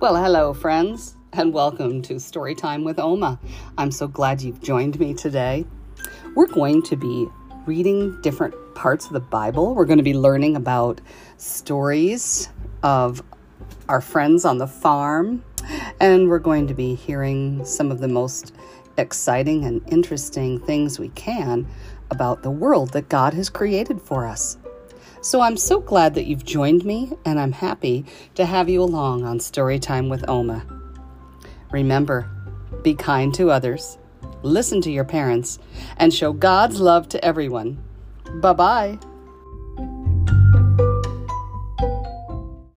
Well, hello, friends, and welcome to Storytime with Oma. I'm so glad you've joined me today. We're going to be reading different parts of the Bible. We're going to be learning about stories of our friends on the farm, and we're going to be hearing some of the most exciting and interesting things we can about the world that God has created for us. So I'm so glad that you've joined me, and I'm happy to have you along on Storytime with Oma. Remember, be kind to others, listen to your parents, and show God's love to everyone. Bye bye.